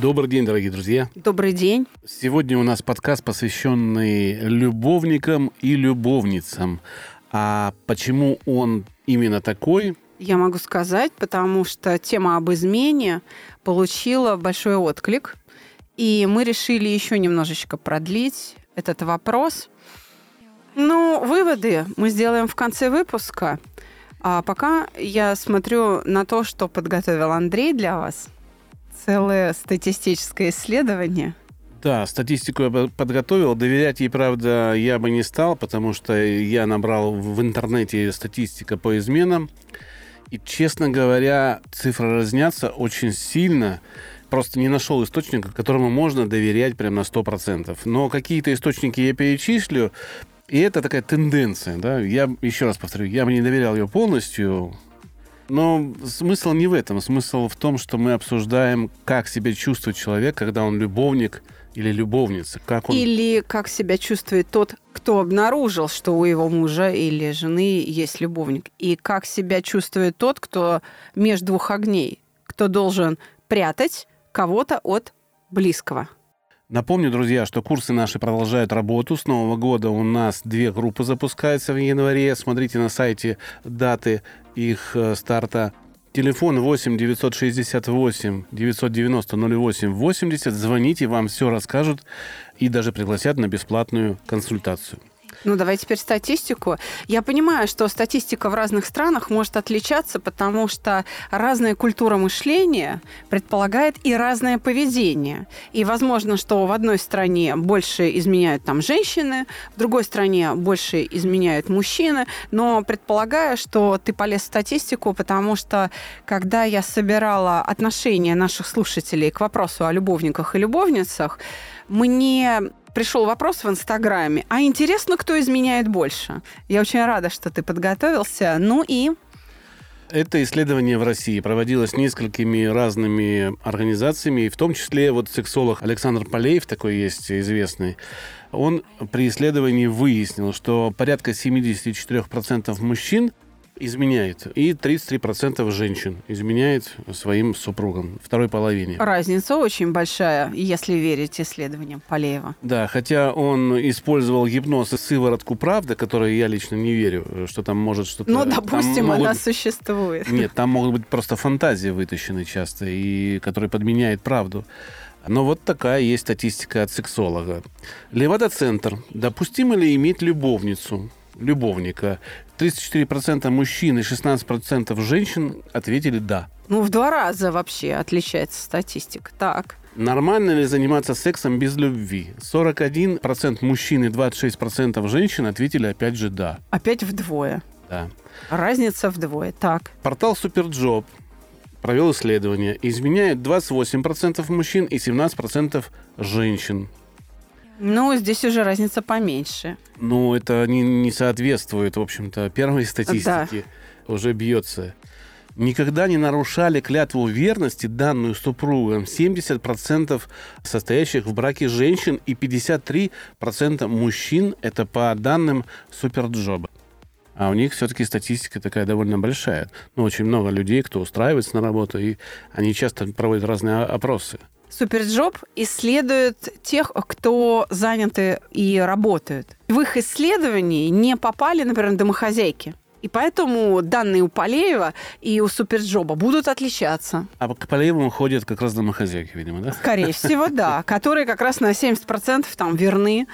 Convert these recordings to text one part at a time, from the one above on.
Добрый день, дорогие друзья. Добрый день. Сегодня у нас подкаст, посвященный любовникам и любовницам. А почему он именно такой? Я могу сказать, потому что тема об измене получила большой отклик, и мы решили еще немножечко продлить этот вопрос. Ну, выводы мы сделаем в конце выпуска. А пока я смотрю на то, что подготовил Андрей для вас – целое статистическое исследование. Да, статистику я подготовил. Доверять ей, правда, я бы не стал, потому что я набрал в интернете статистика по изменам. И, честно говоря, цифры разнятся очень сильно. Просто не нашел источника, которому можно доверять прям на 100%. Но какие-то источники я перечислю, и это такая тенденция. Да? Я еще раз повторю, я бы не доверял ее полностью, но смысл не в этом. Смысл в том, что мы обсуждаем, как себя чувствует человек, когда он любовник или любовница. Как он... Или как себя чувствует тот, кто обнаружил, что у его мужа или жены есть любовник. И как себя чувствует тот, кто между двух огней, кто должен прятать кого-то от близкого. Напомню, друзья, что курсы наши продолжают работу. С Нового года у нас две группы запускаются в январе. Смотрите на сайте даты их э, старта. Телефон 8 968 990 08 80. Звоните, вам все расскажут и даже пригласят на бесплатную консультацию. Ну, давай теперь статистику. Я понимаю, что статистика в разных странах может отличаться, потому что разная культура мышления предполагает и разное поведение. И возможно, что в одной стране больше изменяют там женщины, в другой стране больше изменяют мужчины, но предполагаю, что ты полез в статистику, потому что когда я собирала отношения наших слушателей к вопросу о любовниках и любовницах, мне пришел вопрос в Инстаграме. А интересно, кто изменяет больше? Я очень рада, что ты подготовился. Ну и это исследование в России проводилось несколькими разными организациями, в том числе вот сексолог Александр Полеев, такой есть известный, он при исследовании выяснил, что порядка 74% мужчин изменяет. И 33% женщин изменяет своим супругам, второй половине. Разница очень большая, если верить исследованиям Полеева. Да, хотя он использовал гипноз и сыворотку правды, которой я лично не верю, что там может что-то... Ну, допустим, могут... она существует. Нет, там могут быть просто фантазии вытащены часто, и которые подменяют правду. Но вот такая есть статистика от сексолога. Левада-центр. Допустимо ли иметь любовницу? Любовника. 34% мужчин и 16% женщин ответили «да». Ну, в два раза вообще отличается статистика. Так. Нормально ли заниматься сексом без любви? 41% мужчин и 26% женщин ответили опять же «да». Опять вдвое. Да. Разница вдвое. Так. Портал Superjob провел исследование. Изменяет 28% мужчин и 17% женщин. Ну, здесь уже разница поменьше. Ну, это не, не соответствует, в общем-то, первой статистике. Да. Уже бьется. Никогда не нарушали клятву верности, данную супругам 70% состоящих в браке женщин и 53% мужчин. Это по данным Суперджоба. А у них все-таки статистика такая довольно большая. Ну, очень много людей, кто устраивается на работу, и они часто проводят разные опросы. Superjob исследует тех, кто заняты и работают. В их исследовании не попали, например, домохозяйки. И поэтому данные у Полеева и у Superjob а будут отличаться. А к Полееву ходят как раз домохозяйки, видимо, да? Скорее всего, да. Которые как раз на 70% там верны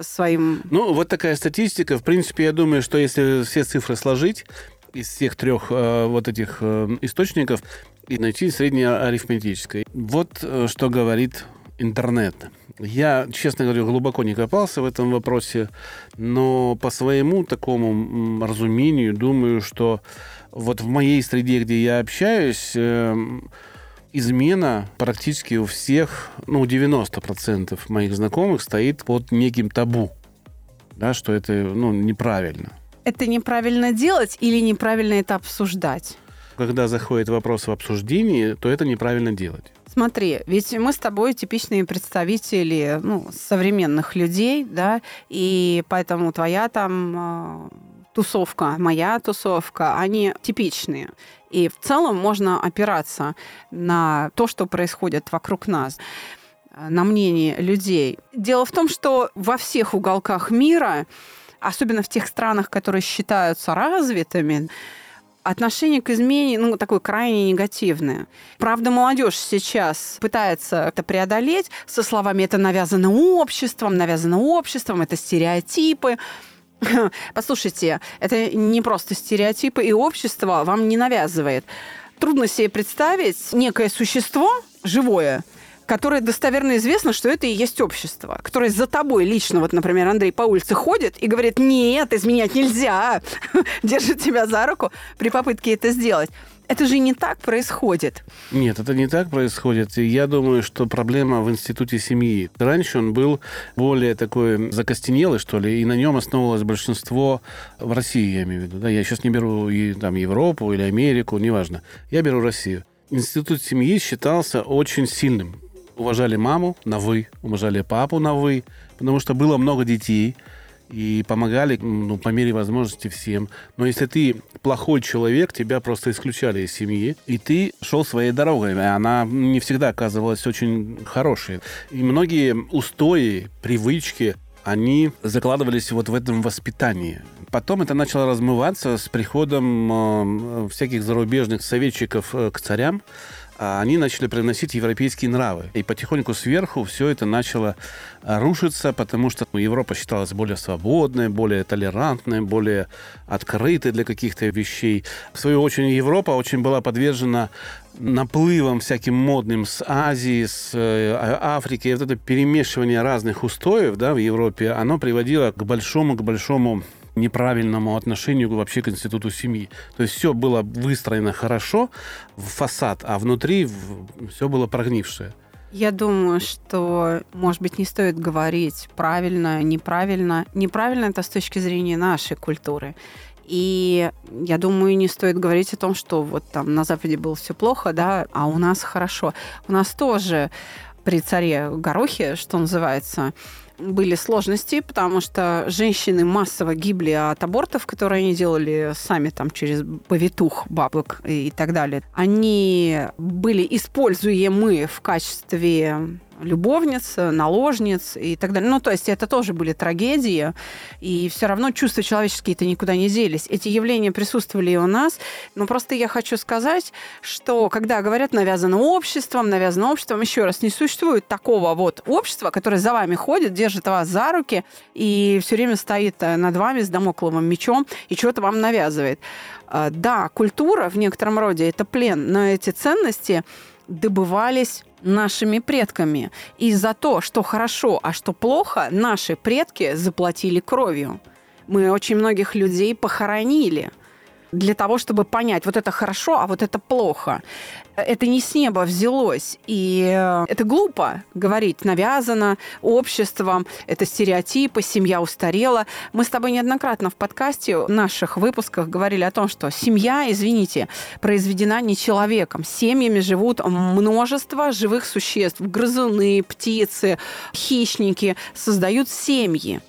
своим... Ну, вот такая статистика. В принципе, я думаю, что если все цифры сложить, из всех трех э, вот этих э, источников, и найти среднеарифметическое. Вот э, что говорит интернет. Я, честно говоря, глубоко не копался в этом вопросе, но по своему такому разумению думаю, что вот в моей среде, где я общаюсь, эм, измена практически у всех, ну, 90% моих знакомых стоит под неким табу, да, что это, ну, неправильно. Это неправильно делать или неправильно это обсуждать? Когда заходит вопрос в обсуждении, то это неправильно делать. Смотри, ведь мы с тобой типичные представители ну, современных людей, да, и поэтому твоя там э, тусовка, моя тусовка, они типичные. И в целом можно опираться на то, что происходит вокруг нас на мнение людей. Дело в том, что во всех уголках мира, особенно в тех странах, которые считаются развитыми, отношение к измене, ну, такое крайне негативное. Правда, молодежь сейчас пытается это преодолеть со словами «это навязано обществом», «навязано обществом», «это стереотипы». Послушайте, это не просто стереотипы, и общество вам не навязывает. Трудно себе представить некое существо живое, которое достоверно известно, что это и есть общество, которое за тобой лично, вот, например, Андрей по улице ходит и говорит, нет, изменять нельзя, держит тебя за руку при попытке это сделать. Это же не так происходит. Нет, это не так происходит. Я думаю, что проблема в институте семьи. Раньше он был более такой закостенелый, что ли, и на нем основывалось большинство в России, я имею в виду. Да, я сейчас не беру и, там, Европу или Америку, неважно. Я беру Россию. Институт семьи считался очень сильным уважали маму на «вы», уважали папу на «вы», потому что было много детей, и помогали ну, по мере возможности всем. Но если ты плохой человек, тебя просто исключали из семьи, и ты шел своей дорогой. Она не всегда оказывалась очень хорошей. И многие устои, привычки, они закладывались вот в этом воспитании. Потом это начало размываться с приходом э, всяких зарубежных советчиков э, к царям, а они начали приносить европейские нравы. И потихоньку сверху все это начало а, рушиться, потому что Европа считалась более свободной, более толерантной, более открытой для каких-то вещей. В свою очередь, Европа очень была подвержена наплывом всяким модным с Азии, с э, а, Африки. И вот это перемешивание разных устоев да, в Европе, оно приводило к большому, к большому неправильному отношению вообще к институту семьи. То есть все было выстроено хорошо в фасад, а внутри все было прогнившее. Я думаю, что, может быть, не стоит говорить правильно, неправильно. Неправильно это с точки зрения нашей культуры. И я думаю, не стоит говорить о том, что вот там на Западе было все плохо, да, а у нас хорошо. У нас тоже при царе Горохе, что называется, были сложности, потому что женщины массово гибли от абортов, которые они делали сами там через повитух бабок и так далее. Они были используемы в качестве любовниц, наложниц и так далее. Ну, то есть это тоже были трагедии, и все равно чувства человеческие-то никуда не делись. Эти явления присутствовали и у нас, но просто я хочу сказать, что когда говорят навязано обществом, навязано обществом, еще раз, не существует такого вот общества, которое за вами ходит, держит вас за руки и все время стоит э, над вами с домокловым мечом и что-то вам навязывает. Э, да, культура в некотором роде это плен, но эти ценности добывались нашими предками. И за то, что хорошо, а что плохо, наши предки заплатили кровью. Мы очень многих людей похоронили для того, чтобы понять, вот это хорошо, а вот это плохо. Это не с неба взялось. И э, это глупо говорить, навязано обществом, это стереотипы, семья устарела. Мы с тобой неоднократно в подкасте, в наших выпусках говорили о том, что семья, извините, произведена не человеком. Семьями живут множество живых существ. Грызуны, птицы, хищники создают семьи.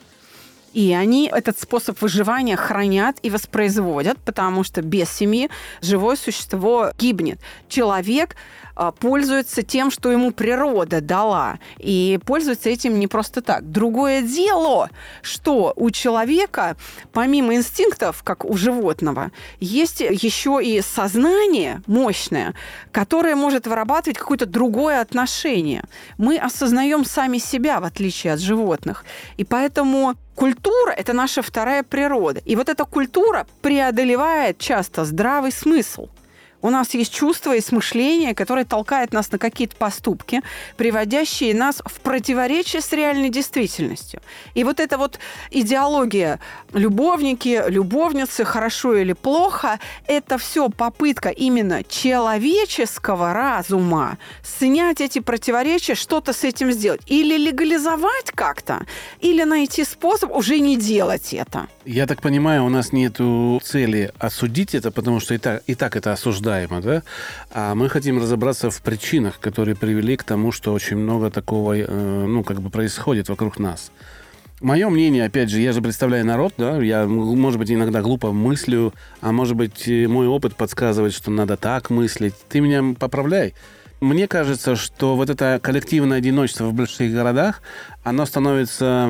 И они этот способ выживания хранят и воспроизводят, потому что без семьи живое существо гибнет. Человек а, пользуется тем, что ему природа дала. И пользуется этим не просто так. Другое дело, что у человека, помимо инстинктов, как у животного, есть еще и сознание мощное, которое может вырабатывать какое-то другое отношение. Мы осознаем сами себя, в отличие от животных. И поэтому культура – это наша вторая природа. И вот эта культура преодолевает часто здравый смысл – У нас есть чувство и смышление, которое толкает нас на какие-то поступки, приводящие нас в противоречие с реальной действительностью. И вот эта вот идеология любовники, любовницы, хорошо или плохо, это все попытка именно человеческого разума снять эти противоречия, что-то с этим сделать. Или легализовать как-то, или найти способ уже не делать это. Я так понимаю, у нас нет цели осудить это, потому что и так, и так это осуждаемо, да? А мы хотим разобраться в причинах, которые привели к тому, что очень много такого, э, ну, как бы происходит вокруг нас. Мое мнение, опять же, я же представляю народ, да, я, может быть, иногда глупо мыслю, а может быть, мой опыт подсказывает, что надо так мыслить. Ты меня поправляй. Мне кажется, что вот это коллективное одиночество в больших городах, оно становится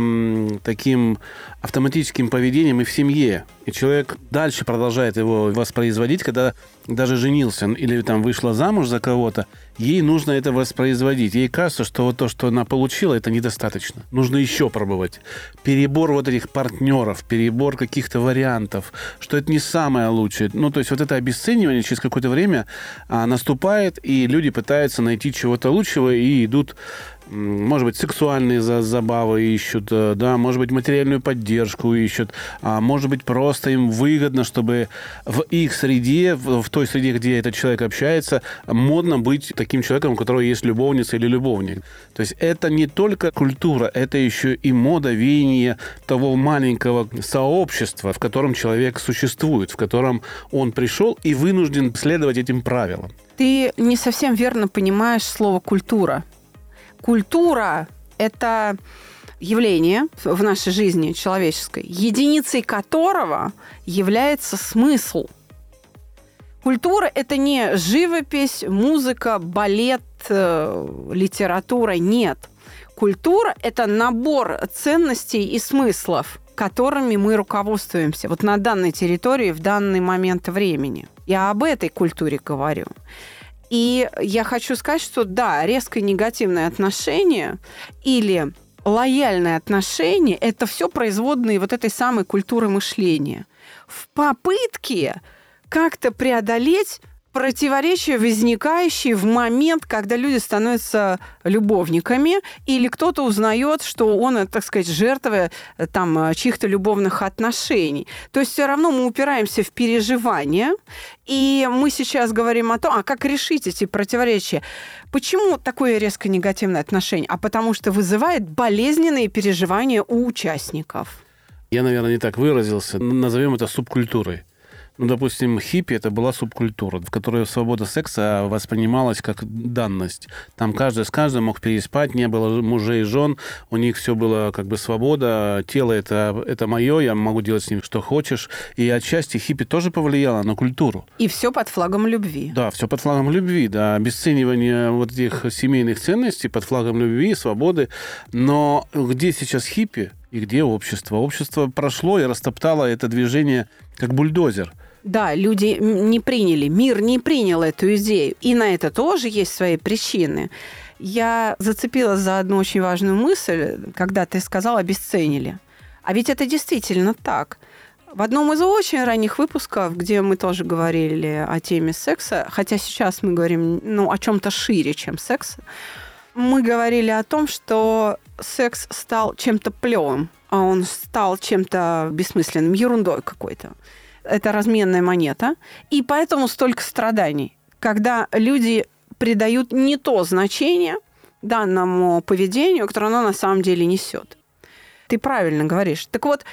таким автоматическим поведением и в семье. И человек дальше продолжает его воспроизводить, когда даже женился или там вышла замуж за кого-то, ей нужно это воспроизводить. Ей кажется, что вот то, что она получила, это недостаточно. Нужно еще пробовать. Перебор вот этих партнеров, перебор каких-то вариантов, что это не самое лучшее. Ну, то есть вот это обесценивание через какое-то время а, наступает, и люди пытаются найти чего-то лучшего и идут может быть, сексуальные забавы ищут, э, да, может быть, материальную поддержку ищут, а может быть, просто им выгодно, чтобы в их среде, в, той среде, где этот человек общается, модно быть таким человеком, у которого есть любовница или любовник. То есть это не только культура, это еще и мода, веяние того маленького сообщества, в котором человек существует, в котором он пришел и вынужден следовать этим правилам. Ты не совсем верно понимаешь слово «культура». Культура – это явление в нашей жизни человеческой, единицей которого является смысл. Культура – это не живопись, музыка, балет, э, литература. Нет. Культура – это набор ценностей и смыслов, которыми мы руководствуемся вот на данной территории в данный момент времени. Я об этой культуре говорю. И я хочу сказать, что да, резко негативное отношение или лояльное отношение – это все производные вот этой самой культуры мышления. В попытке как-то преодолеть противоречия, возникающие в момент, когда люди становятся любовниками, или кто-то узнает, что он, так сказать, жертва э, там, чьих-то любовных отношений. То есть все равно мы упираемся в переживания, и мы сейчас говорим о том, а как решить эти противоречия. Почему такое резко негативное отношение? А потому что вызывает болезненные переживания у участников. Я, наверное, не так выразился. Назовем это субкультурой. Ну, допустим, хиппи это была субкультура, в которой свобода секса воспринималась как данность. Там каждый с каждым мог переспать, не было мужей и жен, у них все было как бы свобода, тело это, это мое, я могу делать с ним что хочешь. И отчасти хиппи тоже повлияло на культуру. И все под флагом любви. Да, все под флагом любви, да, обесценивание вот этих семейных ценностей под флагом любви, свободы. Но где сейчас хиппи? И где общество. Общество прошло и растоптало это движение как бульдозер. Да, люди не приняли, мир не принял эту идею. И на это тоже есть свои причины. Я зацепилась за одну очень важную мысль, когда ты сказал «обесценили». А ведь это действительно так. В одном из очень ранних выпусков, где мы тоже говорили о теме секса, хотя сейчас мы говорим ну, о чем-то шире, чем секс, мы говорили о том, что секс стал чем-то плевым, а он стал чем-то бессмысленным, ерундой какой-то. Это разменная монета, и поэтому столько страданий, когда люди придают не то значение данному поведению, которое оно на самом деле несет. Ты правильно говоришь. Так вот,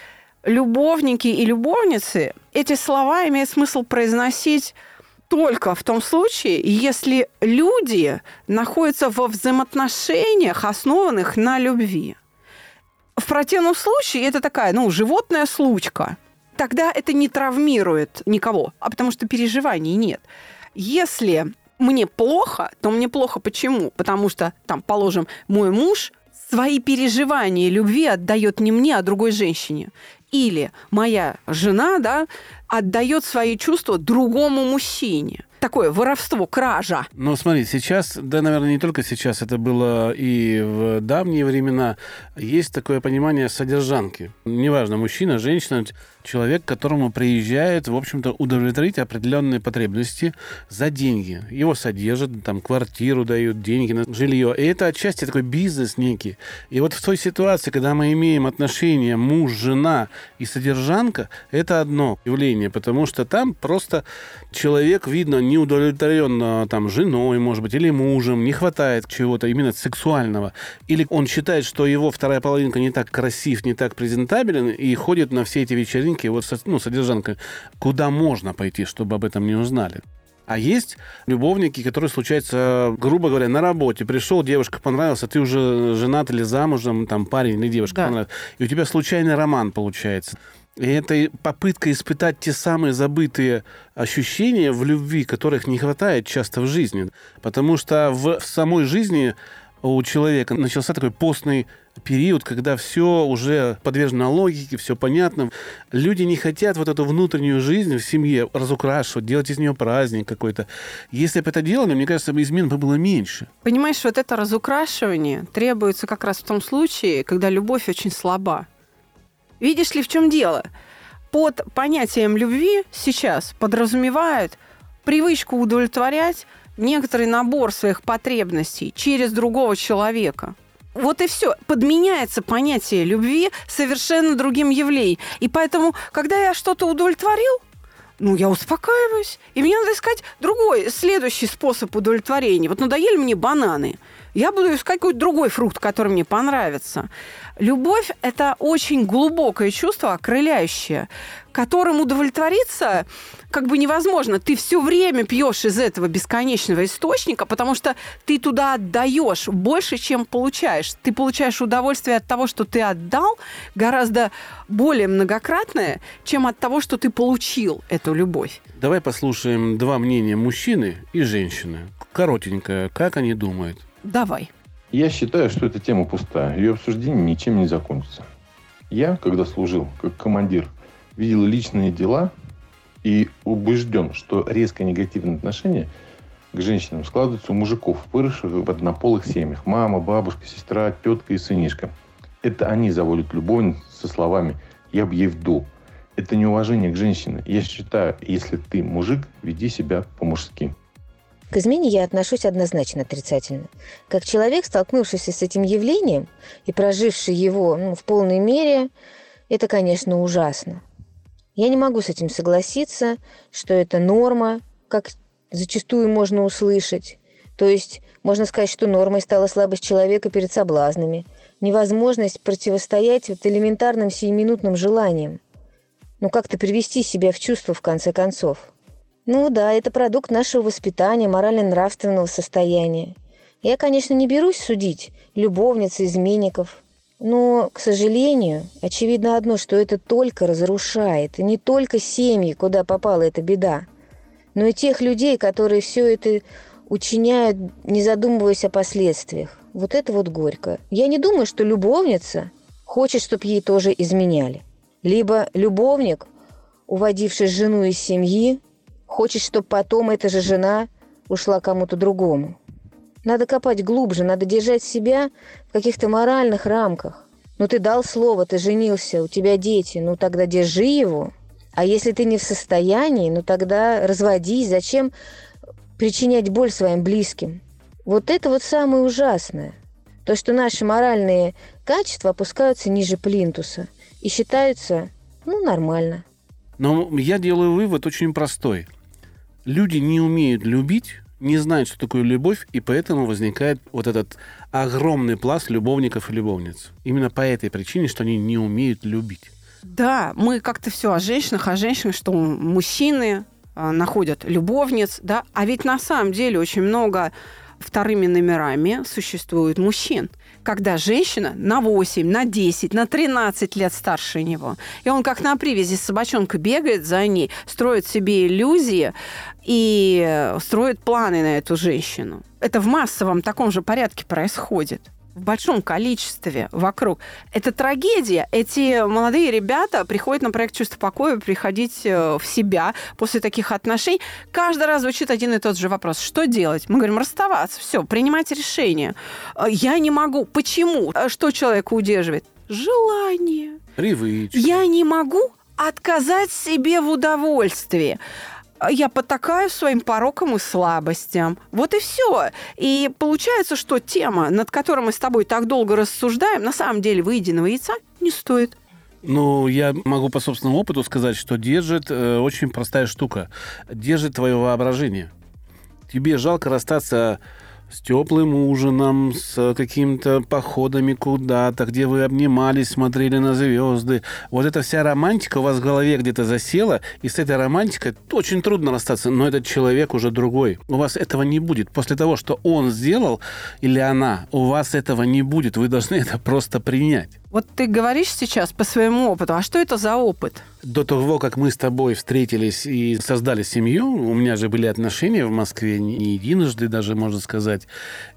любовники и любовницы, эти слова имеет смысл произносить только в том случае, если люди находятся во взаимоотношениях, основанных на любви. В противном случае это такая, ну, животная случка. Тогда это не травмирует никого, а потому что переживаний нет. Если мне плохо, то мне плохо почему? Потому что, там, положим, мой муж свои переживания любви отдает не мне, а другой женщине. Или моя жена, да, отдает свои чувства другому мужчине. Такое воровство, кража. Ну, смотри, сейчас, да, наверное, не только сейчас, это было и в давние времена, есть такое понимание содержанки. Неважно, мужчина, женщина, человек, к которому приезжает, в общем-то, удовлетворить определенные потребности за деньги. Его содержат, там, квартиру дают, деньги на жилье. И это отчасти такой бизнес некий. И вот в той ситуации, когда мы имеем отношения муж, жена и содержанка, это одно явление, потому что там просто человек, видно, не удовлетворен там женой, может быть, или мужем, не хватает чего-то именно сексуального. Или он считает, что его вторая половинка не так красив, не так презентабелен, и ходит на все эти вечеринки, вот, ну, содержанка, куда можно пойти, чтобы об этом не узнали. А есть любовники, которые случаются, грубо говоря, на работе. Пришел, девушка понравилась, а ты уже женат или замужем, там парень или девушка да. понравилась. И у тебя случайный роман получается. И это попытка испытать те самые забытые ощущения в любви, которых не хватает часто в жизни. Потому что в самой жизни у человека начался такой постный период, когда все уже подвержено логике, все понятно. Люди не хотят вот эту внутреннюю жизнь в семье разукрашивать, делать из нее праздник какой-то. Если бы это делали, мне кажется, измен бы было меньше. Понимаешь, вот это разукрашивание требуется как раз в том случае, когда любовь очень слаба. Видишь ли, в чем дело? Под понятием любви сейчас подразумевают привычку удовлетворять некоторый набор своих потребностей через другого человека. Вот и все. Подменяется понятие любви совершенно другим явлением. И поэтому, когда я что-то удовлетворил, ну, я успокаиваюсь. И мне надо искать другой, следующий способ удовлетворения. Вот надоели мне бананы. Я буду искать какой-то другой фрукт, который мне понравится. Любовь – это очень глубокое чувство, окрыляющее, которым удовлетвориться как бы невозможно. Ты все время пьешь из этого бесконечного источника, потому что ты туда отдаешь больше, чем получаешь. Ты получаешь удовольствие от того, что ты отдал, гораздо более многократное, чем от того, что ты получил эту любовь. Давай послушаем два мнения мужчины и женщины. Коротенько, как они думают? Давай. Я считаю, что эта тема пустая. Ее обсуждение ничем не закончится. Я, когда служил как командир, видел личные дела и убежден, что резко негативное отношение к женщинам складывается у мужиков, выросших в однополых семьях. Мама, бабушка, сестра, тетка и сынишка. Это они заводят любовь со словами «я б ей вдул». Это неуважение к женщине. Я считаю, если ты мужик, веди себя по-мужски. К измене я отношусь однозначно отрицательно. Как человек, столкнувшийся с этим явлением и проживший его ну, в полной мере, это, конечно, ужасно. Я не могу с этим согласиться, что это норма, как зачастую можно услышать. То есть можно сказать, что нормой стала слабость человека перед соблазнами, невозможность противостоять вот элементарным сиюминутным желаниям. Ну как-то привести себя в чувство в конце концов – ну да, это продукт нашего воспитания, морально-нравственного состояния. Я, конечно, не берусь судить любовниц, изменников, но, к сожалению, очевидно одно, что это только разрушает, и не только семьи, куда попала эта беда, но и тех людей, которые все это учиняют, не задумываясь о последствиях. Вот это вот горько. Я не думаю, что любовница хочет, чтобы ей тоже изменяли. Либо любовник, уводивший жену из семьи, Хочет, чтобы потом эта же жена ушла кому-то другому. Надо копать глубже, надо держать себя в каких-то моральных рамках. Ну ты дал слово, ты женился, у тебя дети, ну тогда держи его. А если ты не в состоянии, ну тогда разводись. Зачем причинять боль своим близким? Вот это вот самое ужасное. То, что наши моральные качества опускаются ниже плинтуса и считаются, ну, нормально. Но я делаю вывод очень простой – люди не умеют любить, не знают, что такое любовь, и поэтому возникает вот этот огромный пласт любовников и любовниц. Именно по этой причине, что они не умеют любить. Да, мы как-то все о женщинах, о женщинах, что мужчины а, находят любовниц, да, а ведь на самом деле очень много вторыми номерами существует мужчин когда женщина на 8, на 10, на 13 лет старше него. И он как на привязи с собачонкой бегает за ней, строит себе иллюзии и строит планы на эту женщину. Это в массовом таком же порядке происходит в большом количестве вокруг. Это трагедия. Эти молодые ребята приходят на проект «Чувство покоя» приходить э, в себя после таких отношений. Каждый раз звучит один и тот же вопрос. Что делать? Мы говорим, расставаться. Все, принимать решение. Э, я не могу. Почему? Э, что человека удерживает? Желание. Привычка. Я не могу, отказать себе в удовольствии я потакаю своим порокам и слабостям. Вот и все. И получается, что тема, над которой мы с тобой так долго рассуждаем, на самом деле выеденного яйца не стоит. Ну, я могу по собственному опыту сказать, что держит э, очень простая штука. Держит твое воображение. Тебе жалко расстаться с теплым ужином, с какими-то походами куда-то, где вы обнимались, смотрели на звезды. Вот эта вся романтика у вас в голове где-то засела, и с этой романтикой очень трудно расстаться, но этот человек уже другой. У вас этого не будет. После того, что он сделал или она, у вас этого не будет. Вы должны это просто принять. Вот ты говоришь сейчас по своему опыту, а что это за опыт? До того, как мы с тобой встретились и создали семью, у меня же были отношения в Москве не единожды даже, можно сказать.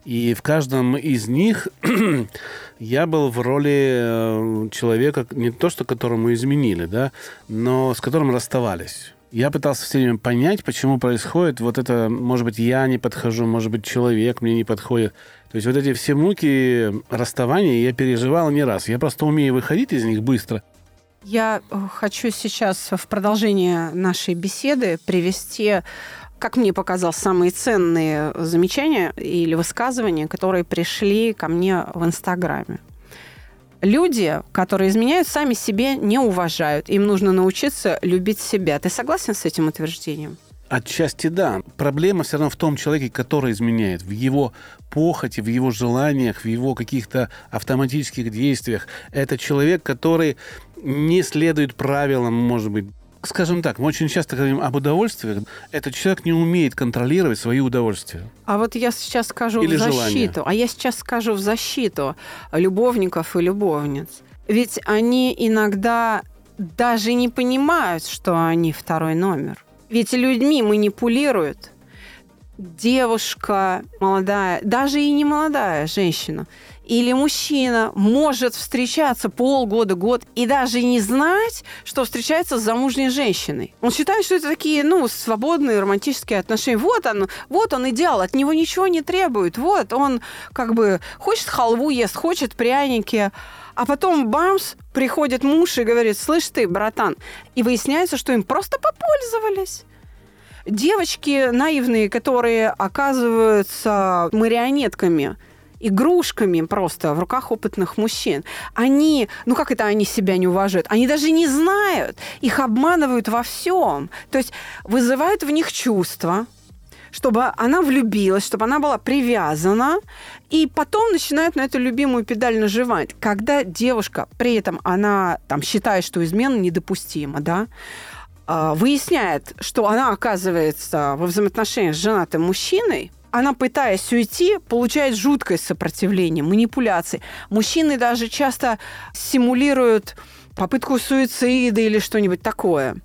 И в каждом из них я был в роли э, человека, не то что которому изменили, да, но с которым расставались. Я пытался все время понять, почему происходит вот это, может быть, я не подхожу, может быть, человек мне не подходит. То есть вот эти все муки расставания я переживал не раз. Я просто умею выходить из них быстро. Я э, хочу сейчас в продолжение нашей беседы привести как мне показалось, самые ценные замечания или высказывания, которые пришли ко мне в Инстаграме люди, которые изменяют, сами себе не уважают. Им нужно научиться любить себя. Ты согласен с этим утверждением? Отчасти да. Проблема все равно в том человеке, который изменяет, в его похоти, в его желаниях, в его каких-то автоматических действиях. Это человек, который не следует правилам, может быть, скажем так, мы очень часто говорим об удовольствиях. Этот человек не умеет контролировать свои удовольствия. А вот я сейчас скажу Или в защиту. желание. А я сейчас скажу в защиту любовников и любовниц. Ведь они иногда даже не понимают, что они второй номер. Ведь людьми манипулируют девушка молодая, даже и не молодая женщина – или мужчина может встречаться полгода, год и даже не знать, что встречается с замужней женщиной. Он считает, что это такие, ну, свободные романтические отношения. Вот он, вот он идеал, от него ничего не требует. Вот он как бы хочет халву ест, хочет пряники. А потом бамс, приходит муж и говорит, слышь ты, братан. И выясняется, что им просто попользовались девочки наивные, которые оказываются марионетками – игрушками просто в руках опытных мужчин. Они, ну как это они себя не уважают? Они даже не знают, их обманывают во всем. То есть вызывают в них чувства, чтобы она влюбилась, чтобы она была привязана, и потом начинают на эту любимую педаль наживать. Когда девушка, при этом она там считает, что измена недопустима, да, а, выясняет, что она оказывается во взаимоотношениях с женатым мужчиной, она, пытаясь уйти, получает жуткое сопротивление, манипуляции. Мужчины даже часто симулируют попытку суицида или что-нибудь такое.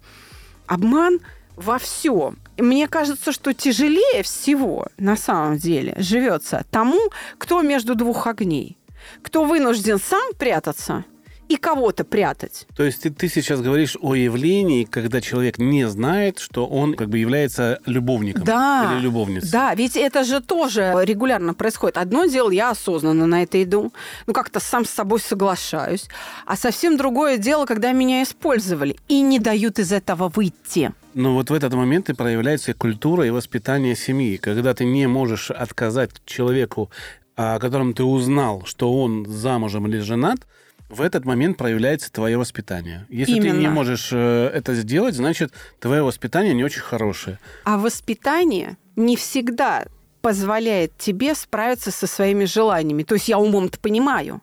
Обман во всем. И мне кажется, что тяжелее всего на самом деле живется тому, кто между двух огней. Кто вынужден сам прятаться – и кого-то прятать. То есть ты, ты сейчас говоришь о явлении, когда человек не знает, что он как бы является любовником да, или любовницей. Да, ведь это же тоже регулярно происходит. Одно дело, я осознанно на это иду, ну как-то сам с собой соглашаюсь, а совсем другое дело, когда меня использовали и не дают из этого выйти. Но вот в этот момент и проявляется культура и воспитание семьи, когда ты не можешь отказать человеку, о котором ты узнал, что он замужем или женат, в этот момент проявляется твое воспитание. Если Именно. ты не можешь э, это сделать, значит, твое воспитание не очень хорошее. А воспитание не всегда позволяет тебе справиться со своими желаниями. То есть я умом-то понимаю,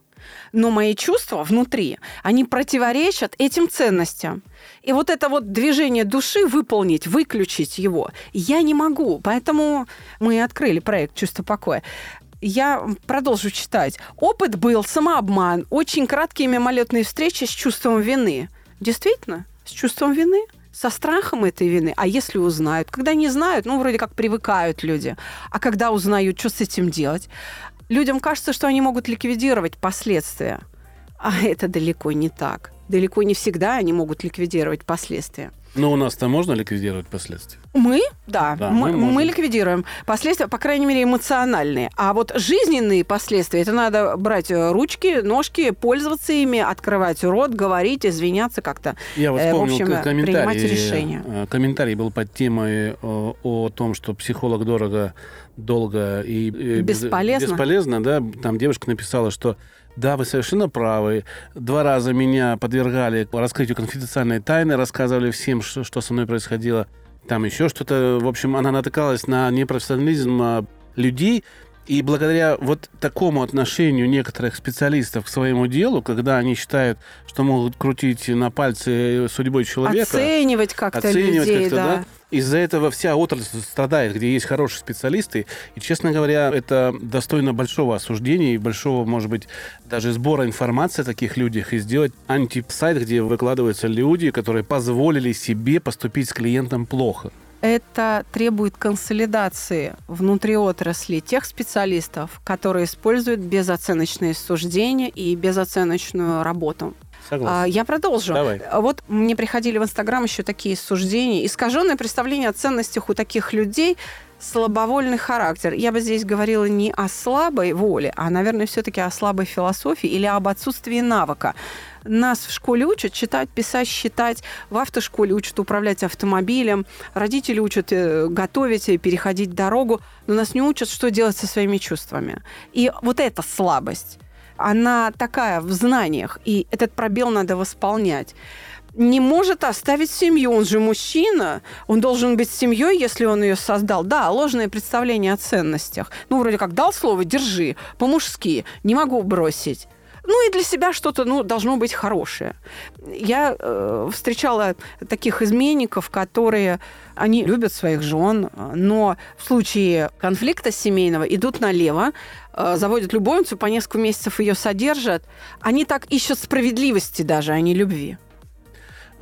но мои чувства внутри, они противоречат этим ценностям. И вот это вот движение души выполнить, выключить его, я не могу. Поэтому мы открыли проект «Чувство покоя» я продолжу читать. Опыт был самообман, очень краткие мимолетные встречи с чувством вины. Действительно, с чувством вины? со страхом этой вины. А если узнают? Когда не знают, ну, вроде как привыкают люди. А когда узнают, что с этим делать? Людям кажется, что они могут ликвидировать последствия. А это далеко не так. Далеко не всегда они могут ликвидировать последствия. Но у нас-то можно ликвидировать последствия? Мы, да, Да, мы, мы можем. мы ликвидируем последствия, по крайней мере, эмоциональные. А вот жизненные последствия, это надо брать э, ручки, ножки, пользоваться ими, открывать рот, говорить, извиняться как-то. Я вот Э, в вспомнил общем, к- комментарий. принимать решения. э, Комментарий был под темой э, о том, что психолог дорого, долго и э, Бесполезно. бесполезно, да. Там девушка написала, что да, вы совершенно правы. Два раза меня подвергали раскрытию конфиденциальной тайны, рассказывали всем, что, что со мной происходило. Там еще что-то. В общем, она натыкалась на непрофессионализм а, людей. И благодаря вот такому отношению некоторых специалистов к своему делу, когда они считают, что могут крутить на пальце судьбой человека, Оценивать как-то оценивать людей, как-то, да. да. Из-за этого вся отрасль страдает, где есть хорошие специалисты. И, честно говоря, это достойно большого осуждения и большого, может быть, даже сбора информации о таких людях и сделать антисайт, где выкладываются люди, которые позволили себе поступить с клиентом плохо. Это требует консолидации внутри отрасли тех специалистов, которые используют безоценочные суждения и безоценочную работу. Согласен. А, Я продолжу. Давай. А Вот мне приходили в Инстаграм еще такие суждения. Искаженное представление о ценностях у таких людей слабовольный характер. Я бы здесь говорила не о слабой воле, а, наверное, все-таки о слабой философии или об отсутствии навыка. Нас в школе учат читать, писать, считать. В автошколе учат управлять автомобилем. Родители учат э, готовить и переходить дорогу. Но нас не учат, что делать со своими чувствами. И вот эта слабость, она такая в знаниях, и этот пробел надо восполнять. Не может оставить семью, он же мужчина, он должен быть семьей, если он ее создал. Да, ложное представление о ценностях. Ну, вроде как дал слово, держи, по-мужски, не могу бросить. Ну и для себя что-то ну, должно быть хорошее. Я э, встречала таких изменников, которые они любят своих жен, но в случае конфликта семейного идут налево, э, заводят любовницу, по несколько месяцев ее содержат. Они так ищут справедливости даже, а не любви.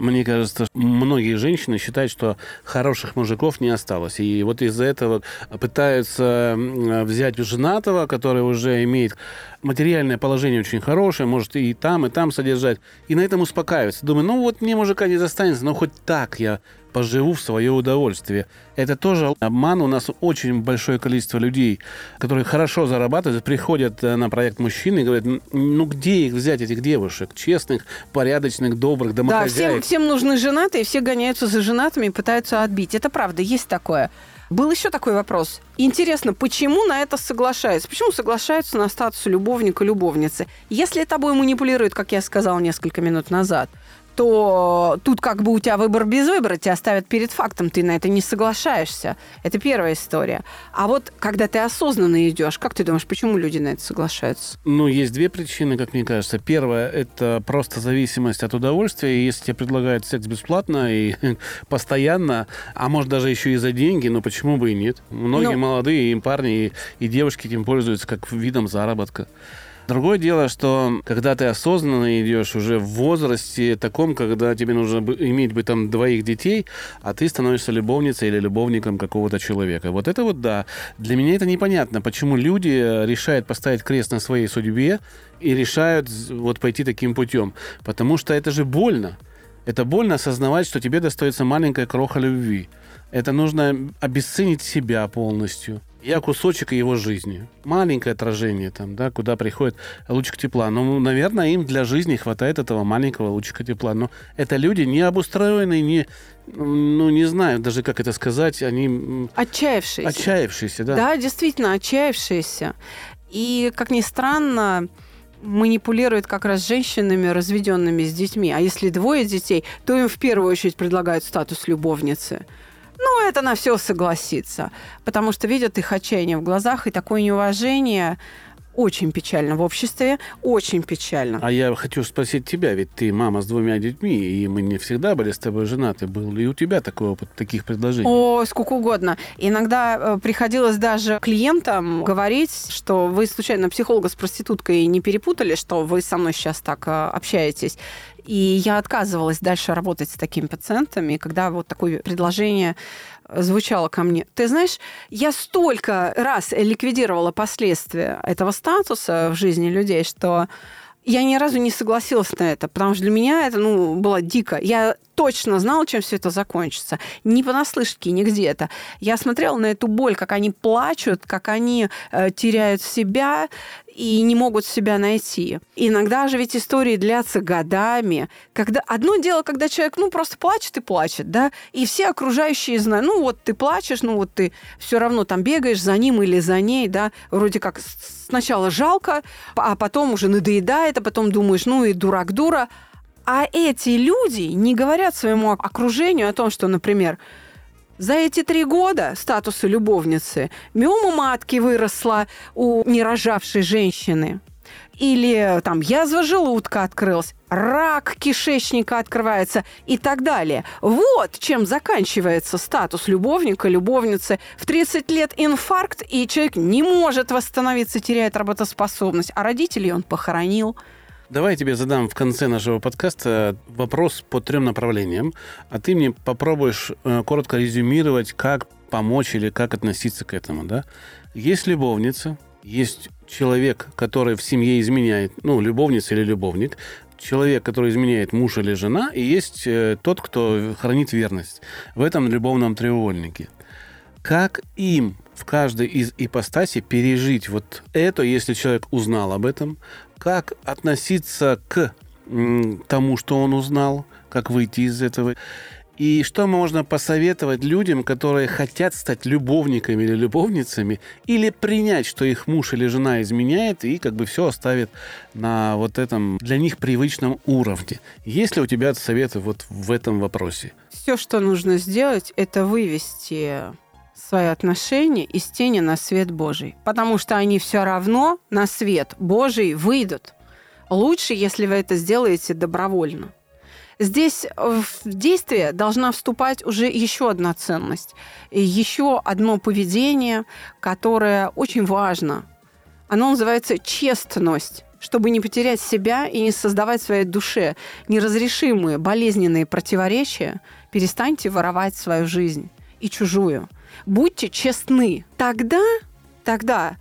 Мне кажется, многие женщины считают, что хороших мужиков не осталось. И вот из-за этого пытаются м, взять женатого, который уже имеет материальное положение очень хорошее, может и там, и там содержать, и на этом успокаиваются. Думаю, ну вот мне мужика не достанется, но хоть так я поживу в свое удовольствие. Это тоже обман. У нас очень большое количество людей, которые хорошо зарабатывают, приходят э, на проект мужчины и говорят, «Н- ну где их взять, этих девушек? Честных, порядочных, добрых, Да, домохозяек. всем, всем нужны женатые, все гоняются за женатыми и пытаются отбить. Это правда, есть такое. Был еще такой вопрос. Интересно, почему на это соглашаются? Почему соглашаются на статус любовника, любовницы? Если тобой манипулируют, как я сказала несколько минут назад, то тут как бы у тебя выбор без выбора, тебя ставят перед фактом, ты на это не соглашаешься. Это первая история. А вот когда ты осознанно идешь, как ты думаешь, почему люди на это соглашаются? Ну, есть две причины, как мне кажется. Первая – это просто зависимость от удовольствия. Если тебе предлагают секс бесплатно и постоянно, а может даже еще и за деньги, ну почему бы и нет? Многие Ну- молодые и парни, и, и девушки этим пользуются как видом заработка. Другое дело, что когда ты осознанно идешь уже в возрасте таком, когда тебе нужно иметь бы там двоих детей, а ты становишься любовницей или любовником какого-то человека. Вот это вот да. Для меня это непонятно, почему люди решают поставить крест на своей судьбе и решают вот пойти таким путем. Потому что это же больно. Это больно осознавать, что тебе достается маленькая кроха любви. Это нужно обесценить себя полностью. Я кусочек его жизни. Маленькое отражение там, да, куда приходит лучик тепла. Ну, наверное, им для жизни хватает этого маленького лучика тепла. Но это люди не обустроенные, не, ну, не знаю даже, как это сказать, они Отчаявшиеся. отчаявшиеся, да. Да, действительно, отчаявшиеся. И, как ни странно, манипулируют как раз женщинами, разведенными с детьми. А если двое детей, то им в первую очередь предлагают статус любовницы. Ну, это на все согласится, потому что видят их отчаяние в глазах, и такое неуважение очень печально в обществе, очень печально. А я хочу спросить тебя, ведь ты мама с двумя детьми, и мы не всегда были с тобой женаты. Был ли у тебя такой опыт таких предложений? О, сколько угодно. Иногда э, приходилось даже клиентам говорить, что вы случайно психолога с проституткой не перепутали, что вы со мной сейчас так э, общаетесь. И я отказывалась дальше работать с такими пациентами, когда вот такое предложение звучало ко мне. Ты знаешь, я столько раз ликвидировала последствия этого статуса в жизни людей, что я ни разу не согласилась на это, потому что для меня это ну, было дико. Я точно знала, чем все это закончится. Не понаслышке, не где-то. Я смотрела на эту боль, как они плачут, как они э, теряют себя и не могут себя найти. Иногда же ведь истории длятся годами. Когда... Одно дело, когда человек, ну, просто плачет и плачет, да, и все окружающие знают, ну, вот ты плачешь, ну, вот ты все равно там бегаешь за ним или за ней, да, вроде как сначала жалко, а потом уже надоедает, а потом думаешь, ну, и дурак-дура. А эти люди не говорят своему окружению о том, что, например, за эти три года статуса любовницы миома матки выросла у нерожавшей женщины. Или там язва желудка открылась, рак кишечника открывается и так далее. Вот чем заканчивается статус любовника, любовницы. В 30 лет инфаркт, и человек не может восстановиться, теряет работоспособность. А родителей он похоронил. Давай я тебе задам в конце нашего подкаста вопрос по трем направлениям, а ты мне попробуешь э, коротко резюмировать, как помочь или как относиться к этому, да? Есть любовница, есть человек, который в семье изменяет, ну, любовница или любовник, человек, который изменяет муж или жена, и есть э, тот, кто хранит верность в этом любовном треугольнике. Как им в каждой из ипостасей пережить вот это, если человек узнал об этом, как относиться к тому, что он узнал, как выйти из этого. И что можно посоветовать людям, которые хотят стать любовниками или любовницами, или принять, что их муж или жена изменяет, и как бы все оставит на вот этом для них привычном уровне. Есть ли у тебя советы вот в этом вопросе? Все, что нужно сделать, это вывести свои отношения из тени на свет Божий. Потому что они все равно на свет Божий выйдут. Лучше, если вы это сделаете добровольно. Здесь в действие должна вступать уже еще одна ценность, еще одно поведение, которое очень важно. Оно называется честность чтобы не потерять себя и не создавать в своей душе неразрешимые болезненные противоречия, перестаньте воровать свою жизнь и чужую – Будьте честны. Тогда, тогда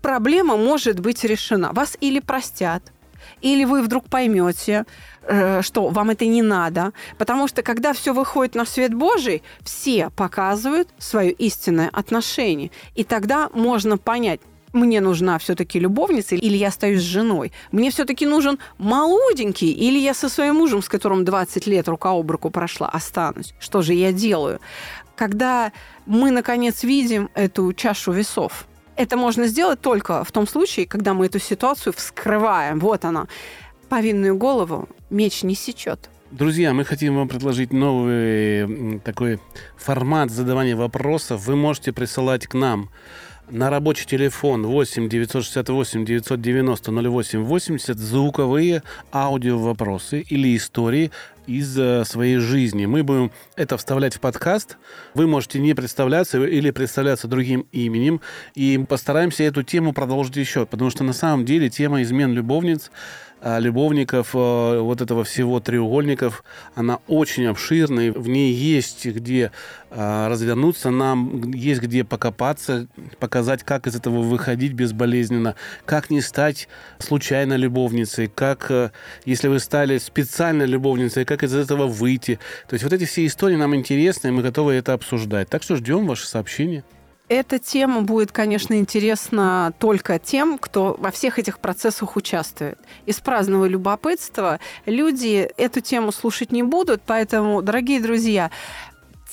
проблема может быть решена. Вас или простят, или вы вдруг поймете, э, что вам это не надо. Потому что когда все выходит на свет Божий, все показывают свое истинное отношение. И тогда можно понять, мне нужна все-таки любовница, или я остаюсь с женой. Мне все-таки нужен молоденький, или я со своим мужем, с которым 20 лет рука об руку прошла, останусь. Что же я делаю? Когда мы, наконец, видим эту чашу весов. Это можно сделать только в том случае, когда мы эту ситуацию вскрываем. Вот она. Повинную голову меч не сечет. Друзья, мы хотим вам предложить новый такой формат задавания вопросов. Вы можете присылать к нам на рабочий телефон 8 968 990 08 80 звуковые аудио вопросы или истории из э, своей жизни. Мы будем это вставлять в подкаст. Вы можете не представляться или представляться другим именем. И постараемся эту тему продолжить еще, потому что на самом деле тема измен любовниц любовников, э, вот этого всего треугольников, она очень обширная, в ней есть где а, развернуться нам, есть где покопаться, показать, как из этого выходить безболезненно, как не стать случайно любовницей, как, э, если вы стали специально любовницей, как из этого выйти. То есть вот эти все истории нам интересны, и мы готовы это обсуждать. Так что ждем ваши сообщения. Эта тема будет, конечно, интересна только тем, кто во всех этих процессах участвует. Из праздного любопытства люди эту тему слушать не будут, поэтому, дорогие друзья,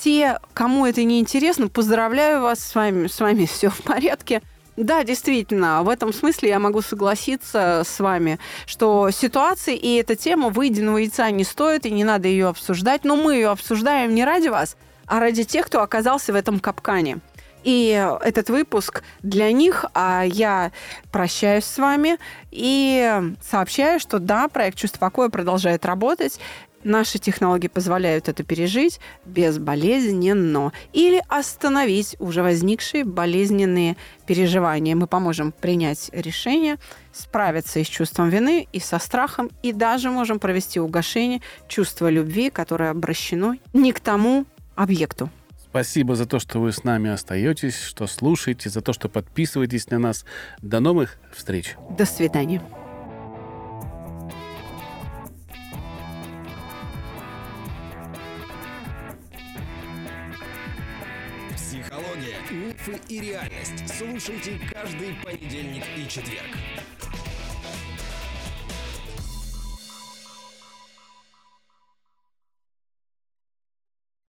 те, кому это не интересно, поздравляю вас с вами, с вами все в порядке. Да, действительно, в этом смысле я могу согласиться с вами, что ситуации и эта тема выеденного яйца не стоит, и не надо ее обсуждать, но мы ее обсуждаем не ради вас, а ради тех, кто оказался в этом капкане. И этот выпуск для них, а я прощаюсь с вами и сообщаю, что да, проект «Чувство покоя» продолжает работать. Наши технологии позволяют это пережить безболезненно или остановить уже возникшие болезненные переживания. Мы поможем принять решение, справиться и с чувством вины, и со страхом, и даже можем провести угошение чувства любви, которое обращено не к тому объекту. Спасибо за то, что вы с нами остаетесь, что слушаете, за то, что подписываетесь на нас. До новых встреч. До свидания. Психология, мифы и реальность. Слушайте каждый понедельник и четверг.